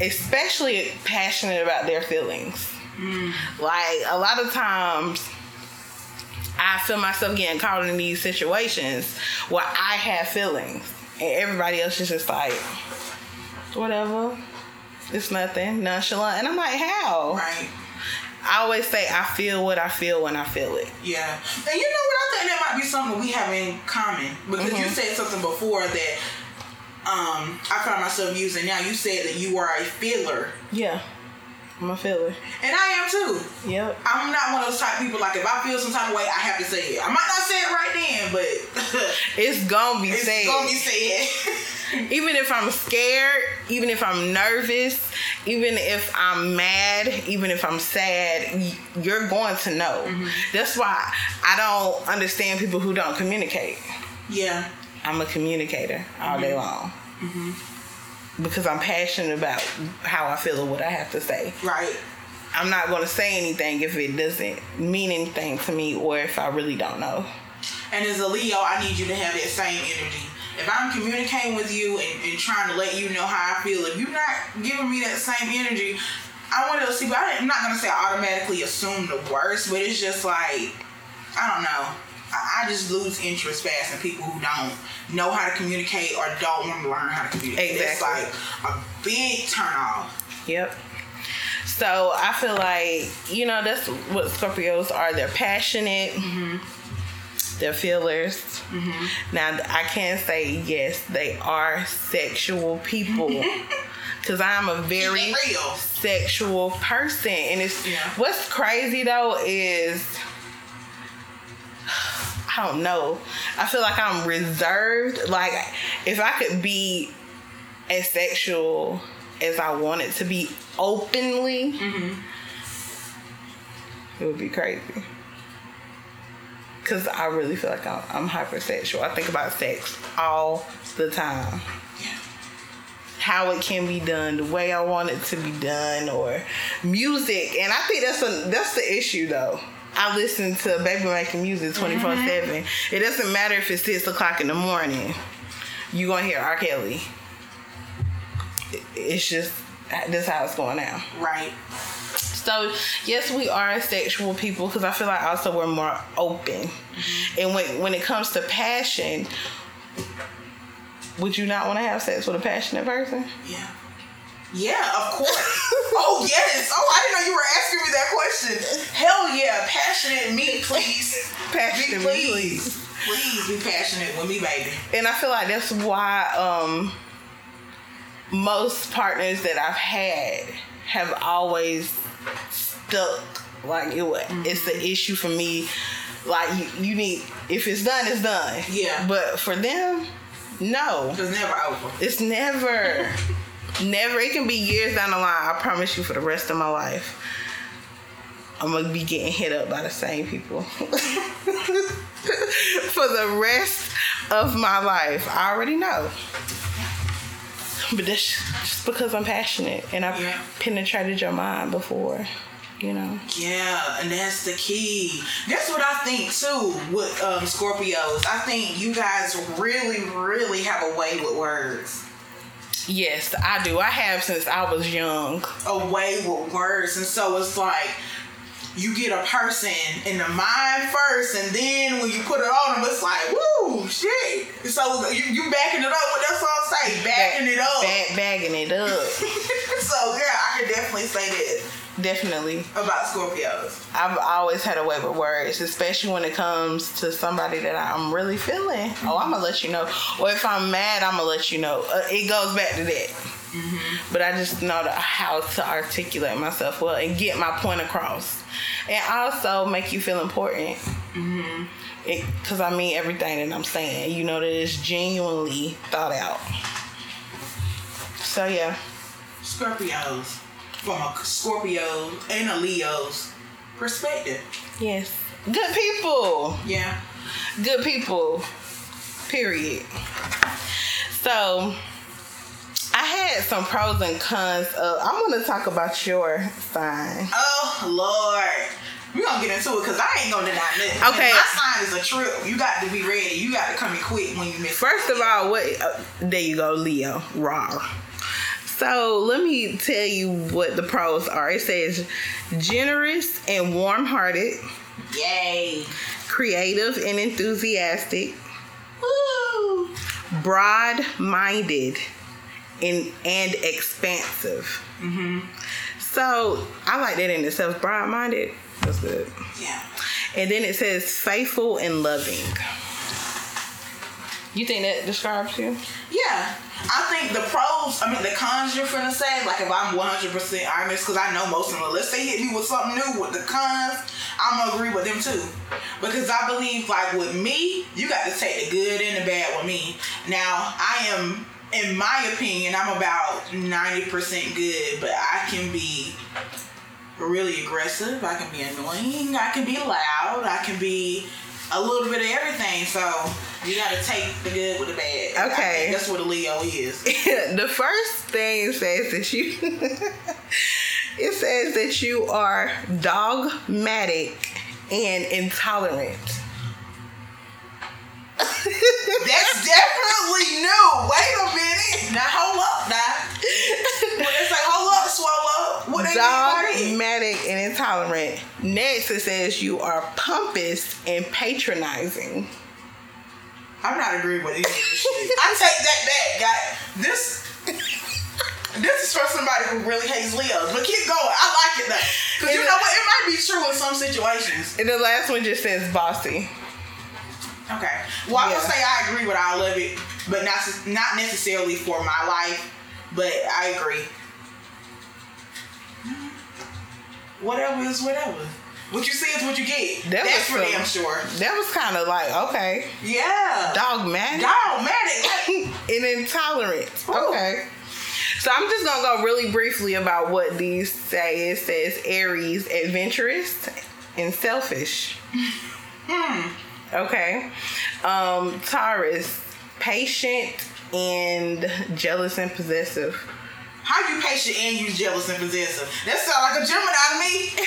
Especially passionate about their feelings. Like a lot of times I feel myself getting caught in these situations where I have feelings and everybody else is just like, whatever, it's nothing, nonchalant. And I'm like, how? Right. I always say I feel what I feel when I feel it. Yeah. And you know what? I think that might be something we have in common because you said something before that um, I found myself using now. You said that you are a feeler, Yeah, I'm a feeler. and I am too. Yep. I'm not one of those type of people. Like if I feel some type of way, I have to say it. I might not say it right then, but *laughs* *laughs* It's gonna be it's said. gonna be said. *laughs* even if I'm scared, even if I'm nervous, even if I'm mad, even if I'm sad, you're going to know. Mm-hmm. That's why I don't understand people who don't communicate. Yeah. I'm a communicator all day long. Because I'm passionate about how I feel and what I have to say. Right. I'm not going to say anything if it doesn't mean anything to me or if I really don't know. And as a Leo, I need you to have that same energy. If I'm communicating with you and, and trying to let you know how I feel, if you're not giving me that same energy, I want to see. But I'm not gonna say I automatically assume the worst, but it's just like I don't know. I, just lose interest fast in people who don't know how to communicate or don't want to learn how to communicate. It's like a big turn off. Yep. So I feel like, you know, that's what Scorpios are. They're passionate. Mm-hmm. They're feelers. Mm-hmm. Now, I can say, yes, they are sexual people. *laughs* Because I'm a very sexual person. And it's Yeah. what's crazy though is I don't know. I feel like I'm reserved. Like if I could be as sexual as I wanted to be openly, it would be crazy. Cause I really feel like I'm, I'm hypersexual. I think about sex all the time Yeah. how it can be done, the way I want it to be done, or music. And I think that's a that's the issue though. I listen to baby making music 24 7. Mm-hmm. It doesn't matter if it's 6 o'clock in the morning. you're going to hear R. Kelly. It's just, that's how it's going now. Right. So yes, we are sexual people because I feel like also we're more open. Mm-hmm. And when when it comes to passion, would you not want to have sex with a passionate person? Yeah. Yeah, of course. oh yes. Oh, I didn't know you were asking me that question. Hell yeah, passionate me, please. *laughs* Passionate Me, me, please. Please be passionate with me, baby. And I feel like that's why um most partners that I've had have always stuck like it was it's the issue for me like you, you need if it's done it's done Yeah. but for them no It's never over. It's never, *laughs* never. It can be years down the line. I promise you, for the rest of my life, I'm gonna be getting hit up by the same people *laughs* for the rest of my life. I already know. But that's just because I'm passionate and I've Yeah. penetrated your mind before, you know. Yeah, and that's the key. That's what I think too with um, Scorpios. I think you guys really, really have a way with words. Yes, I do. I have since I was young. A way with words, and so it's like you get a person in the mind first, and then when you put it on them, it's like, woo, shit. So you, you backing it up. What that song say? Backing it up. Bag, bagging it up. *laughs* so yeah, I can definitely say that Definitely. about Scorpios. I've always had a way with words, especially when it comes to somebody that I'm really feeling. Oh, I'm gonna let you know. Or if I'm mad, I'm gonna let you know. Uh, it goes back to that. But I just know the, how to articulate myself well and get my point across, and also make you feel important. Because I mean everything that I'm saying. You know that it's genuinely thought out. So yeah, Scorpios from a Scorpio and a Leo's perspective. yes, good people. Yeah. good people. Period. So I had some pros and cons. Of, I want to talk about your sign. Oh Lord. We're gonna get into it because I ain't gonna deny nothing. Okay. My sign is a trip. You got to be ready. You got to come in quick when you miss First of all, what? Uh, there you go, Leo. Raw. So let me tell you what the pros are. It says generous and warm-hearted, Yay. creative and enthusiastic, Woo. broad-minded, and and expansive. Mm-hmm. So I like that in itself. Broad-minded. That's good. Yeah. And then it says faithful and loving. You think that describes you? Yeah. I think the pros, I mean, the cons you're finna say, like if I'm 100% honest, because I know most of them, let's hit me with something new with the cons, I'm gonna agree with them too. Because I believe, like with me, you got to take the good and the bad with me. Now, I am in my opinion, I'm about 90% good, but I can be really aggressive. I can be annoying. I can be loud. I can be a little bit of everything. So you got to take the good with the bad. Okay. that's what a Leo is. *laughs* the first thing says that you *laughs* it says that you are dogmatic and intolerant. That's definitely new. Wait a minute. Now hold up, now. They say hold up, swallow, Dogmatic and intolerant. Next, it says you are pompous and patronizing. I'm not agreeing with any of this shit. I take that back, guy. This this is for somebody who really hates Leos. But keep going. I like it though. Because you know what? It might be true in some situations. And the last one just says bossy. Okay. Well, I would Yeah. say I agree with all of it, but not not necessarily for my life. But I agree. Whatever is whatever. What you see is what you get. That That's was for damn sure. That was kind of like, okay, Yeah. dogmatic Dogmatic. *laughs* and intolerant. Ooh. Okay. So I'm just gonna go really briefly about what these say. It says Aries, adventurous and selfish. Hmm. Okay. Um, Taurus, patient and jealous and possessive. How you patient and you jealous and possessive? That sound like a Gemini to me. *laughs*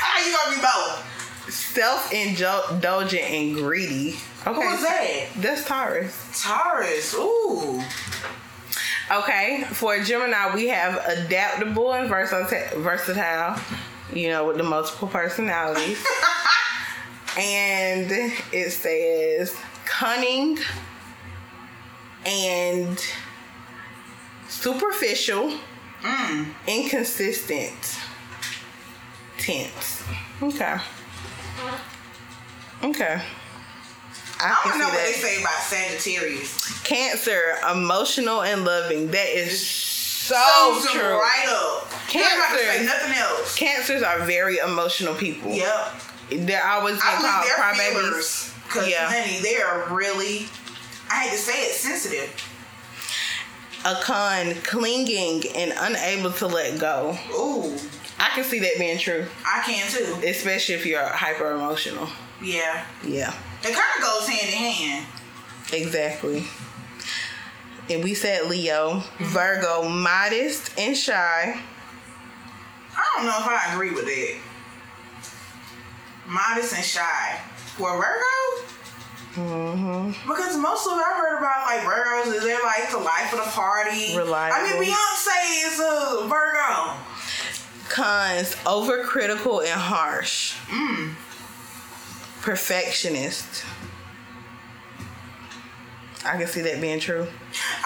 How you gonna be both? Self-indulgent and greedy. Okay. Who was that? That's Taurus. Taurus. Ooh. Okay, for Gemini, we have adaptable and versatile you know, with the multiple personalities. *laughs* and it says cunning and superficial, mm. inconsistent, tense. Okay. Okay. I I don't know what they say about Sagittarius. Cancer, emotional and loving. That is so them true. Right up. Can't about to Cancer. say nothing else. Cancers are very emotional people. Yep. They're always I called crybabies. Cause Yeah. honey, they are really. I hate to say it, sensitive. A con, clinging and unable to let go. Ooh, I can see that being true, I can too. especially if you're hyper emotional. Yeah, Yeah, it kind of goes hand in hand. exactly. And we said Leo, Virgo, modest and shy. I don't know if I agree with that. Modest and shy. For Virgo? Mm-hmm. Because most of what I heard about like Virgos is they're like the life of the party. Reliable. I mean Beyonce is a Virgo. Cons, overcritical and harsh. Mm. Perfectionist. I can see that being true.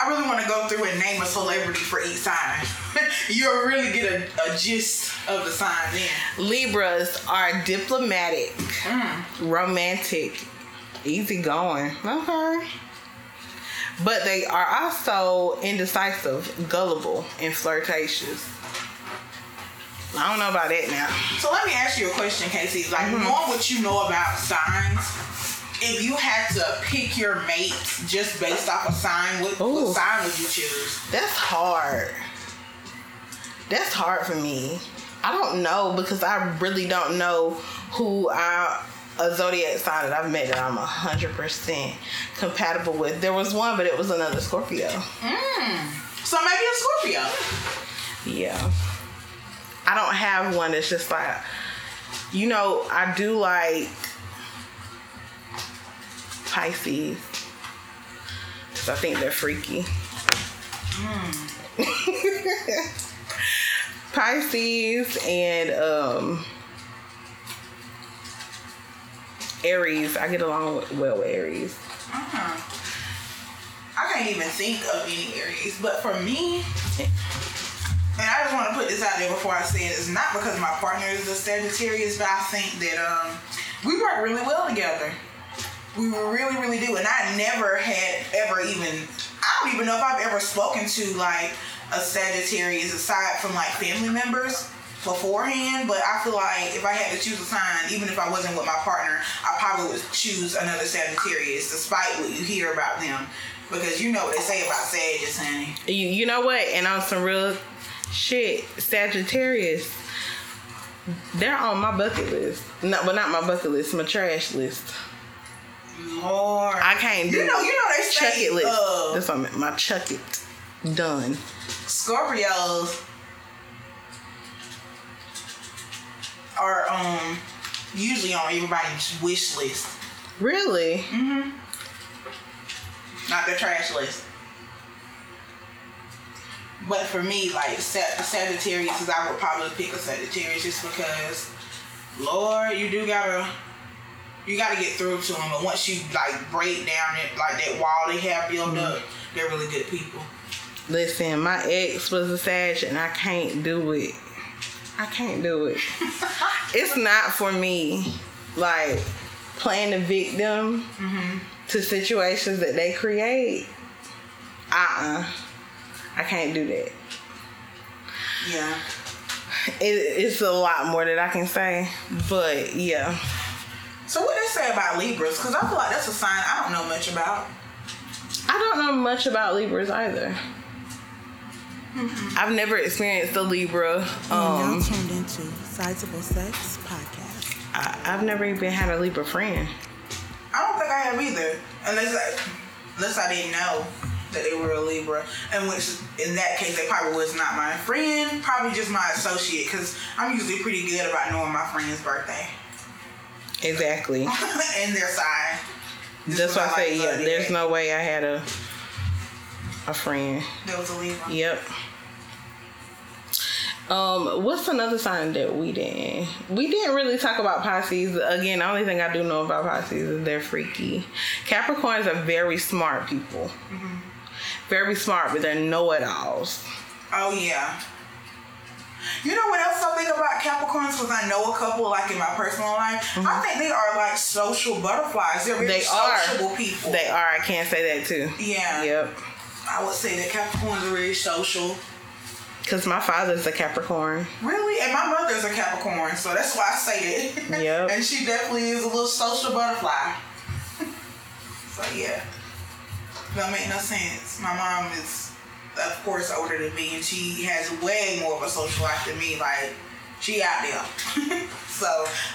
I really want to go through and name a celebrity for each sign. *laughs* You'll really get a, a gist of the sign then. Libras are diplomatic, Mm. romantic, easygoing. Okay. But they are also indecisive, gullible, and flirtatious. I don't know about that now. So let me ask you a question, Casey. Like Mm-hmm. knowing what you know about signs, if you had to pick your mate just based off a sign, what, what sign would you choose? That's hard. That's hard for me. I don't know because I really don't know who I a zodiac sign that I've met that I'm hundred percent compatible with. There was one, but it was another Scorpio. So maybe a Scorpio. Yeah. I don't have one that's just like, you know, I do like Pisces. 'Cause I think they're freaky. *laughs* Pisces and um Aries. I get along with, well with Aries. I can't even think of any Aries, but for me, and I just want to put this out there before I say it, it's not because my partner is a Sagittarius, but I think that um, we work really well together. We really, really do, and I never had ever even. I don't even know if I've ever spoken to like a Sagittarius aside from like family members. Beforehand, but I feel like if I had to choose a sign, even if I wasn't with my partner, I probably would choose another Sagittarius, despite what you hear about them. Because you know what they say about Sagittarius, honey. You, you know what? And on some real shit, Sagittarius, they're on my bucket list. No, but not my bucket list, my trash list. Lord. I can't do You know, you know they say chuck it list. uh, That's what I meant. My chuck it. Done. Scorpios are um usually on everybody's wish list, Really? Mhm. not their trash list. But for me, like Sag- Sagittarius, is I would probably pick a Sagittarius just because, Lord, you do gotta, you gotta get through to them. And once you like break down it, like that wall they have built up, they're really good people. Listen, my ex was a Sag and I can't do it. I can't do it. it's not for me. Like playing the victim Mm-hmm. to situations that they create. Uh uh I can't do that. Yeah. It, it's a lot more that I can say, but yeah. So what they say about Libras? Because I feel like that's a sign I don't know much about. I don't know much about Libras either. I've never experienced a Libra. Mm-hmm. Um, Y'all tuned into Sizable Sex Podcast. I, I've never even had a Libra friend. I don't think I have either, unless I, unless I didn't know that they were a Libra, and which in that case they probably was not my friend, probably just my associate, because I'm usually pretty good about knowing my friend's birthday Exactly. *laughs* and their sign. Just That's why I say, like yeah, there's no way I had a a friend. There was a Libra. Yep. Um, what's another sign that we didn't? We didn't really talk about Pisces. Again, the only thing I do know about Pisces is they're freaky. Capricorns are very smart people. Very smart, but they're know-it-alls. Oh yeah. You know what else I think about Capricorns? Because I know a couple, like in my personal life. I think they are like social butterflies. They're very They are. sociable people. They are. I can't say that too. Yeah. Yep. I would say that Capricorns are very social. Cause my father's a Capricorn. Really? And my mother's a Capricorn, so that's why I say it. Yep. *laughs* and she definitely is a little social butterfly. *laughs* so yeah. That make no sense. My mom is of course older than me and she has way more of a social life than me. Like she out there. *laughs* so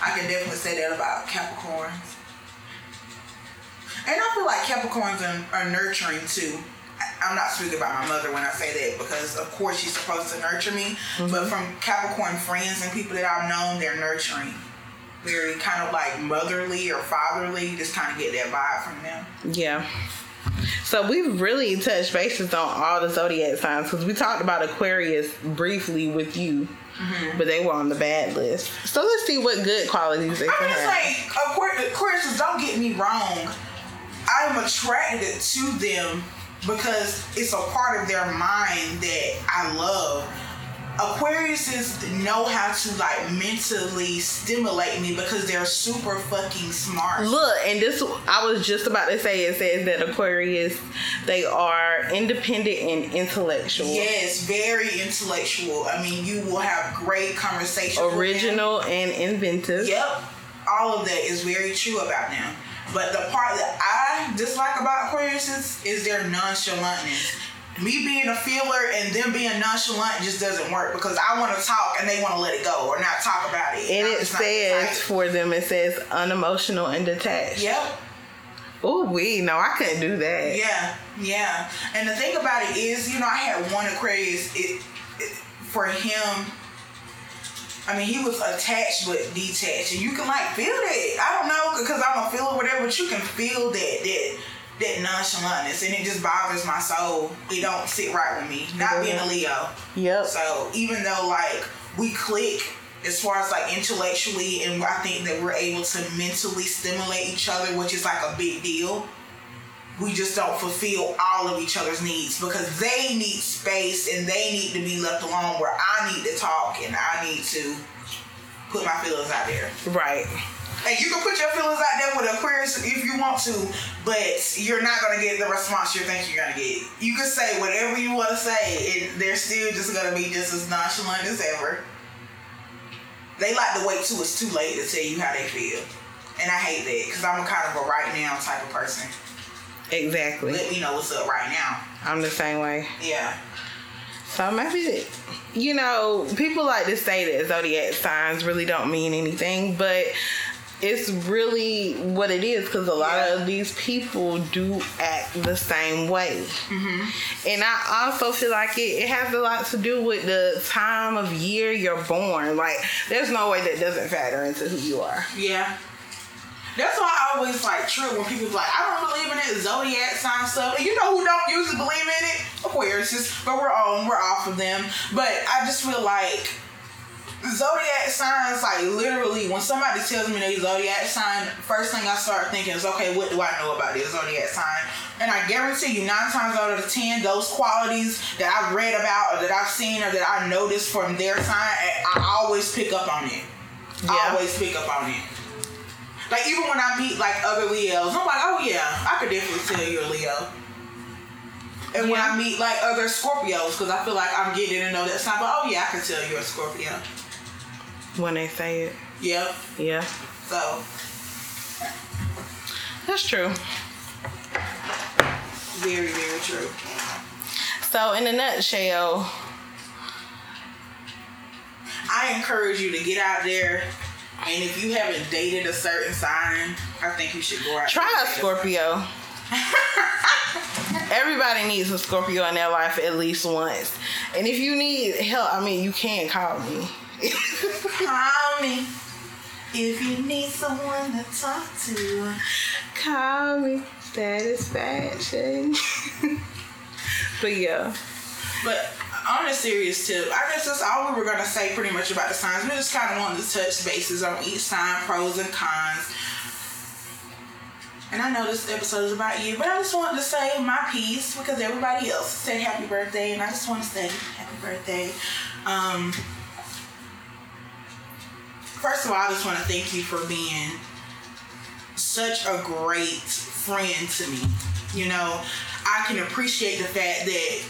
I can definitely say that about Capricorns. And I feel like Capricorns are, are nurturing too. I- I'm not speaking about my mother when I say that because, of course, she's supposed to nurture me. Mm-hmm. But from Capricorn friends and people that I've known, they're nurturing. Very kind of like motherly or fatherly. Just kind of get that vibe from them. Yeah. So we've really touched bases on all the zodiac signs because we talked about Aquarius briefly with you, mm-hmm. but they were on the bad list. So let's see what good qualities they I can mean, it's have. like Aquarius. Aquarius, don't get me wrong. I'm attracted to them because it's a part of their mind that I love. Aquariuses know how to like mentally stimulate me because they're super fucking smart. Look, and this I was just about to say. It says that Aquarius, they are independent and intellectual, Yes, very intellectual. I mean, you will have great conversations. original and inventive. Yep. All of that is very true about them. But the part that I dislike about Aquarius is, is their nonchalantness. Me being a feeler and them being nonchalant just doesn't work because I want to talk and they want to let it go or not talk about it. And I'm it says for them, it says unemotional and detached. Yep. Oh, we no, I couldn't do that. Yeah, yeah. And the thing about it is, you know, I had one Aquarius. It, it for him. I mean, he was attached but detached, and you can like feel that. I don't know because I'm a feeler, whatever, but you can feel that that that nonchalantness, and it just bothers my soul. It don't sit right with me. Not being a Leo. Yep. So even though like we click as far as like intellectually, and I think that we're able to mentally stimulate each other, which is like a big deal. We just don't fulfill all of each other's needs because they need space and they need to be left alone. Where I need to talk and I need to put my feelings out there. Right. And you can put your feelings out there with Aquarius if you want to, but you're not gonna get the response you think you're gonna get. You can say whatever you want to say, and they're still just gonna be just as nonchalant as ever. they like to wait till it's too late to tell you how they feel, and I hate that because I'm a kind of a right now type of person. Exactly. Let me know what's up right now. I'm the same way. Yeah. So maybe, you know, people like to say that zodiac signs really don't mean anything, but it's really what it is because a lot Yeah. of these people do act the same way. Mm-hmm. And I also feel like it, it has a lot to do with the time of year you're born. Like, there's no way that doesn't factor into who you are. Yeah. That's why I always like trip when people like, I don't believe in it zodiac sign stuff. And you know who don't usually believe in it? Aquarius, but we're on, we're off of them. But I just feel like zodiac signs, like literally, when somebody tells me they zodiac sign, first thing I start thinking is, okay, what do I know about this zodiac sign? And I guarantee you, nine times out of the ten, those qualities that I've read about or that I've seen or that I noticed from their sign, I always pick up on it. I always pick up on it. Like even when I meet like other Leos, I'm like, oh yeah, I could definitely tell you're a Leo. And when I meet like other Scorpios, because I feel like I'm getting to know that sign, but oh yeah, I can tell you're a Scorpio. When they say it. Yep. Yeah. So That's true. very, very true. So, in a nutshell, I encourage you to get out there, and if you haven't dated a certain sign, I think you should go out. try a Scorpio. *laughs* Everybody needs a Scorpio in their life at least once. And if you need help, I mean, you can call me. Call me if you need someone to talk to. call me. Satisfaction. *laughs* but yeah. But on a serious tip, I guess that's all we were gonna say pretty much about the signs. We just kind of wanted to touch bases on each sign, pros and cons. And I know this episode is about you, but I just wanted to say my piece because everybody else said happy birthday, and I just want to say happy birthday. Um, first of all, I just want to thank you for being such a great friend to me. You know, I can appreciate the fact that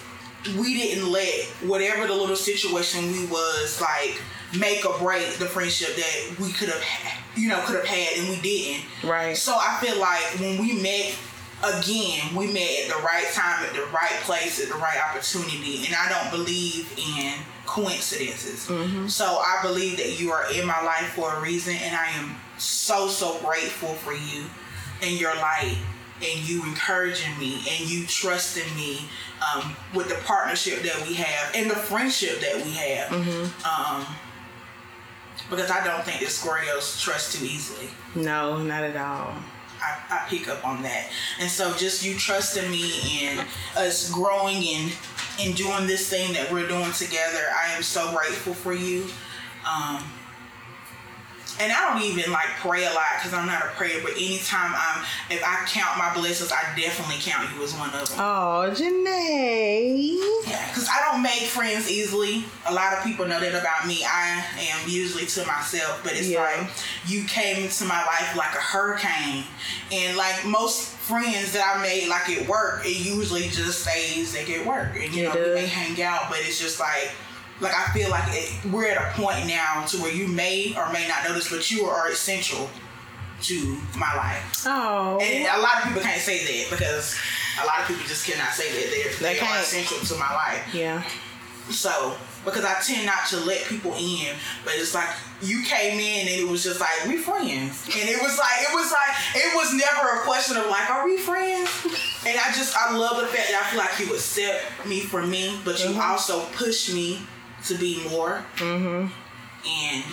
we didn't let whatever the little situation we was like make or break the friendship that we could have, you know, could have had and we didn't. Right. So I feel like when we met again, we met at the right time, at the right place, at the right opportunity, and I don't believe in coincidences. Mm-hmm. So I believe that you are in my life for a reason, and I am so so grateful for you and your light and you encouraging me and you trusting me um, with the partnership that we have and the friendship that we have. Um, because I don't think that Scorpios trust too easily. No, not at all. I, I pick up on that. And so just you trusting me and us growing and and doing this thing that we're doing together, I am so grateful for you. Um, and I don't even like pray a lot because I'm not a prayer. But anytime I'm, if I count my blessings, I definitely count you as one of them. Oh, Janae. Yeah, because I don't make friends easily. A lot of people know that about me. I am usually to myself, but it's Yeah. like you came into my life like a hurricane, and like most friends that I made, like at work, it usually just stays like at work, and you It know we may hang out, but it's just like. Like I feel like it, we're at a point now to where you may or may not notice, but you are essential to my life. Oh. And a lot of people can't say that because a lot of people just cannot say that they're, They they are essential to my life. yeah. So, because I tend not to let people in, but it's like you came in and it was just like we friends, and it was like it was like it was never a question of like are we friends? And I just I love the fact that I feel like you accept me for me, but you Mm-hmm. also push me to be more. Mm-hmm. And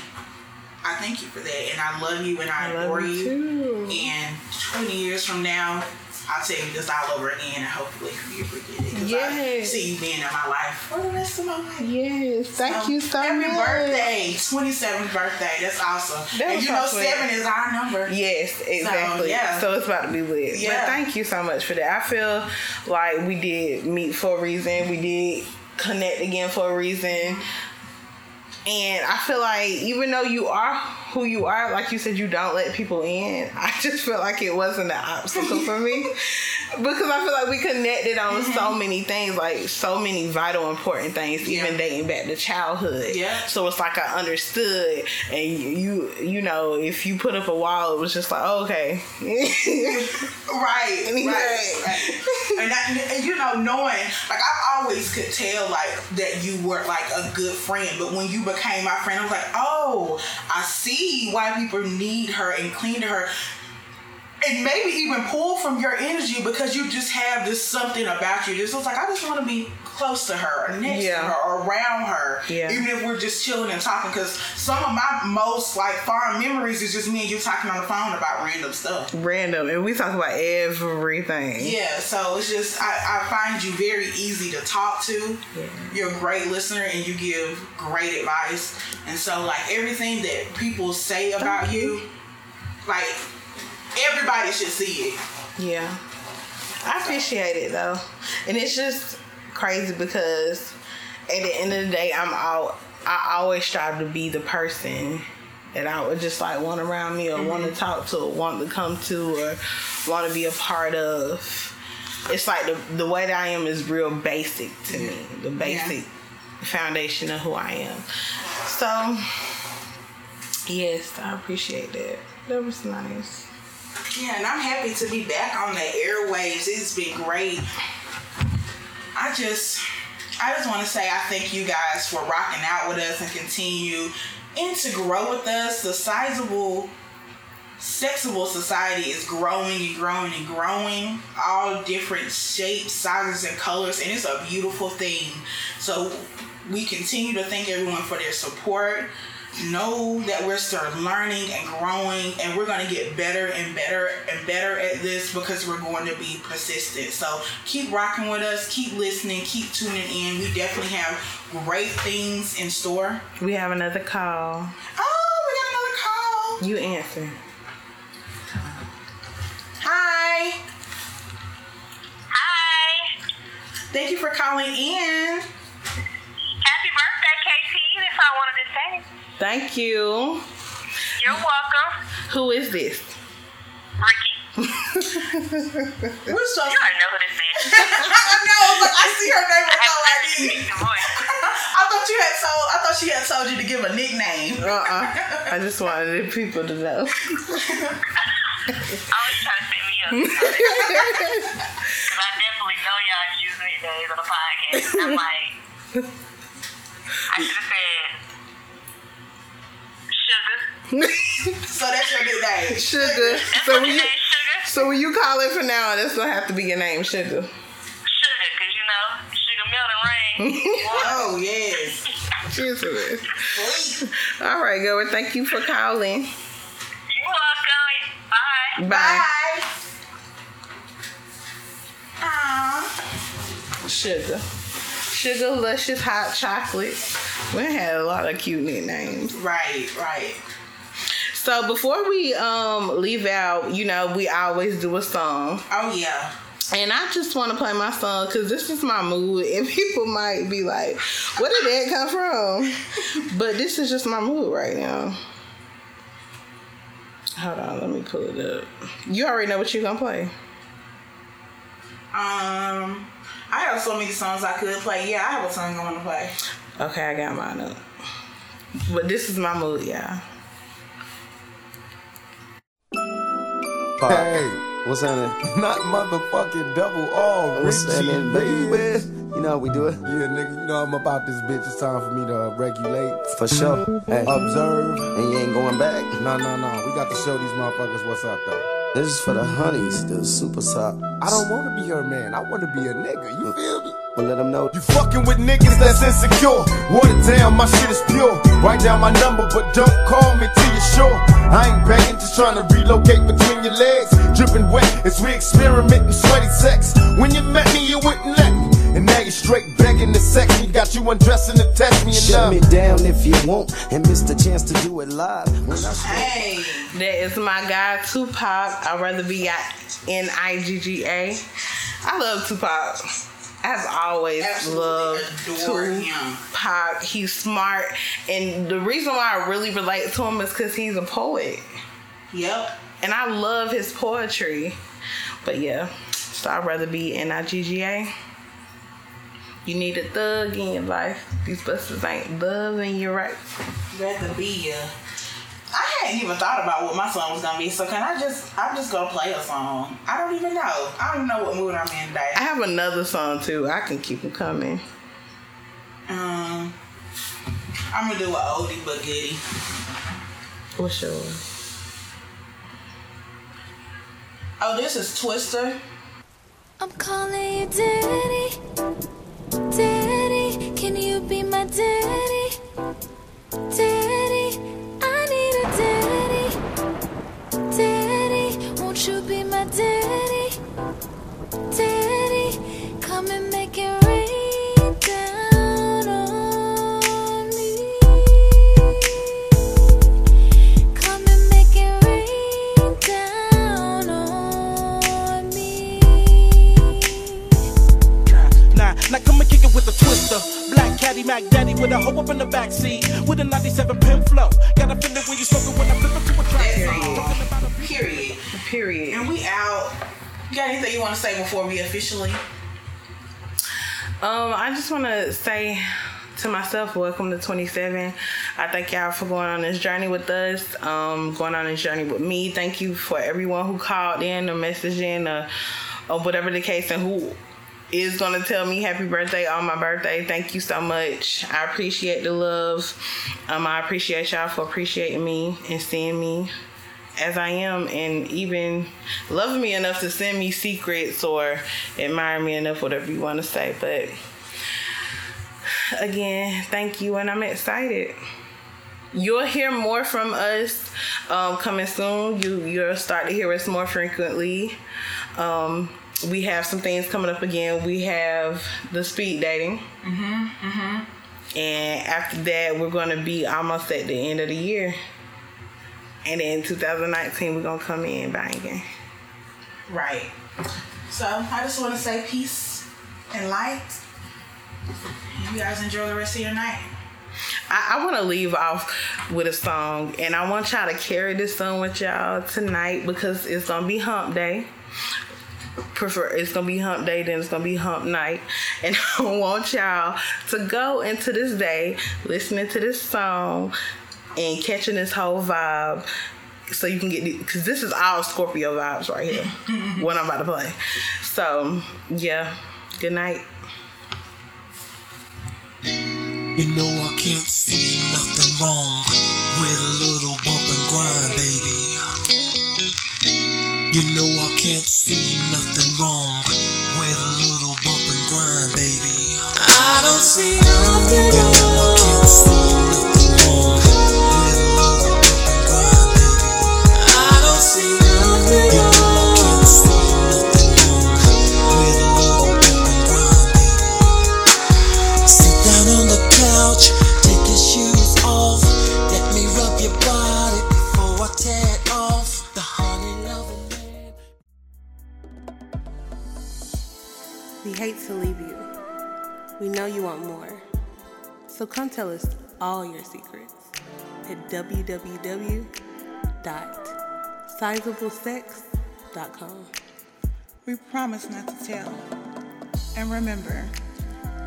I thank you for that, and I love you and I, I adore you too. And 20 years from now, I'll tell you this all over again, and hopefully you forget it. 'cause I Yes. see you being in my life for the rest of my life. Yes. Thank So, you so Happy much. birthday, 27th birthday. That's awesome. That and you know, so seven is our number. Yes, exactly. yeah. So it's about to be lit. Yeah. But thank you so much for that. I feel like we did meet for a reason. We did connect again for a reason. And I feel like even though you are who you are, like you said, you don't let people in. I just felt like it wasn't an obstacle for me. *laughs* because I feel like we connected on so many things, like so many vital, important things, even Yeah. dating back to childhood. Yeah. So it's like I understood, and you, you, you know, if you put up a wall, it was just like, oh, okay. *laughs* Right, right, *laughs* Right. right. And, that, and you know, knowing like I always could tell like that you were like a good friend, but when you became my friend, I was like, oh, I see why people need her and cling to her. And maybe even pull from your energy because you just have this something about you. This was like I just want to be close to her, or next Yeah. to her, or around her. Yeah. Even if we're just chilling and talking, because some of my most like fond memories is just me and you talking on the phone about random stuff. Random, and we talk about everything. Yeah, so it's just I, I find you very easy to talk to. Yeah. You're a great listener and you give great advice. And so like everything that people say about you, like everybody should see it. Yeah. I appreciate it though. And it's just crazy because at the end of the day I'm out I always strive to be the person that I would just like want around me or mm-hmm. want to talk to or want to come to or want to be a part of. It's like the the way that I am is real basic to me. The basic foundation of who I am. So yes, I appreciate that. That was nice. Yeah, and I'm happy to be back on the airwaves. It's been great. I just I just want to say I thank you guys for rocking out with us and continue and to grow with us. The sizable sexable society is growing and growing and growing all different shapes sizes and colors and it's a beautiful thing so we continue to thank everyone for their support know that we're still learning and growing and we're going to get better and better and better at this because we're going to be persistent so keep rocking with us keep listening keep tuning in we definitely have great things in store We have another call. oh we got another call You answer. hi Hi. Thank you for calling in. Happy birthday, KT. That's all I wanted to say. Thank you. You're welcome. Who is this? Ricky. We're so. You already know who this is. *laughs* I know, but I see her name I on have my ID. speak the voice. I thought you had told. I thought she had told you to give a nickname. Uh-uh. I just wanted the people to know. *laughs* I was trying to set me up. Because I definitely know y'all use nicknames on the podcast. I'm like, I should have said So that's your name, Sugar. So what when you you sugar. so when you call it for now on, that's gonna have to be your name, Sugar. Sugar, because you know, sugar melt and rain. *laughs* Oh yes. Cheers to this. Sweet. All right, girl. Well, thank you for calling. You're welcome. Bye. Bye. Bye. Aw. Sugar. Sugar Luscious Hot Chocolate. We had a lot of cute nicknames. Right, right. So before we um leave out, you know, we always do a song. Oh yeah. And I just want to play my song because this is my mood, and *laughs* people might be like, "Where did that come from?" but this is just my mood right now. Hold on, let me pull it up. You already know what you're gonna play. Um, I have so many songs I could play. Yeah, I have a song I want to play. Okay, I got mine up. But this is my mood, yeah. Hey, what's happening? *laughs* Not motherfucking double R. What's Richie, happening, baby? You know how we do it? Yeah, nigga, you know I'm about this bitch. It's time for me to regulate, For sure. Hey, observe. and you ain't going back. No, no, no. We got to show these motherfuckers what's up, though. This is for the honeys, the super top. I don't want to be her man. I want to be a nigga. You feel me? Well, let them know. You fucking with niggas that's insecure. Water down, my shit is pure. Write down my number, but don't call me till you're sure. I ain't begging, just trying to relocate between your legs. Dripping wet as we experiment in sweaty sex. When you met me, you wouldn't let me. And now you're straight begging to sex me. Got you undressing to test me and Shut love me down if you want and miss the chance to do it live. When I Hey. That is my guy Tupac. I'd rather be N I G G A. I love Tupac. I've always Absolutely loved adore him. Tupac. He's smart, and the reason why I really relate to him is because he's a poet, Yep. and I love his poetry. But yeah, So I'd rather be in IGGA. You need a thug in your life. These busters ain't loving you right. Rather be ya. I hadn't even thought about what my song was gonna be, so can I just I'm just gonna play a song. I don't even know. I don't even know what mood I'm in today. I have another song too. I can keep them coming. Um I'm gonna do an oldie but goodie. What's yours? Oh, this is Twister. I'm calling you daddy. Be Mac Daddy with a hoe up in the backseat. With a 97 pin flow. Got a feeling when you smoking when I flip into a track. Talking about a Period. Period. And we out. You got anything you want to say before we officially? Um, I just want to say to myself, welcome to 27. I thank y'all for going on this journey with us, um, going on this journey with me. Thank you for everyone who called in or messaged in or, or whatever the case and who is going to tell me happy birthday on my birthday. Thank you so much. I appreciate the love. Um, I appreciate y'all for appreciating me and seeing me as I am and even loving me enough to send me secrets or admire me enough, whatever you want to say. But again, thank you, and I'm excited. You'll hear more from us um, coming soon. You you'll start to hear us more frequently. Um, we have some things coming up again. We have the speed dating. Mm-hmm, and after that, we're going to be almost at the end of the year. And then 2019, we're going to come in banging. Right. So I just want to say peace and light. You guys enjoy the rest of your night. I, I want to leave off with a song, and I want y'all to carry this song with y'all tonight because it's gonna be Hump Day. Prefer it's gonna be Hump Day, then it's gonna be Hump Night, *laughs* and I want y'all to go into this day listening to this song and catching this whole vibe. So you can get because this is all Scorpio vibes right here. *laughs* what I'm about to play. So yeah, good night. You know I can't see nothing wrong with a little bump and grind, baby. You know I can't see nothing wrong with a little bump and grind, baby. I don't see nothing wrong. Know you want more. So come tell us all your secrets at www.sizablesex.com. We promise not to tell. And remember,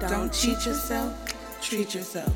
Don't cheat yourself, treat yourself.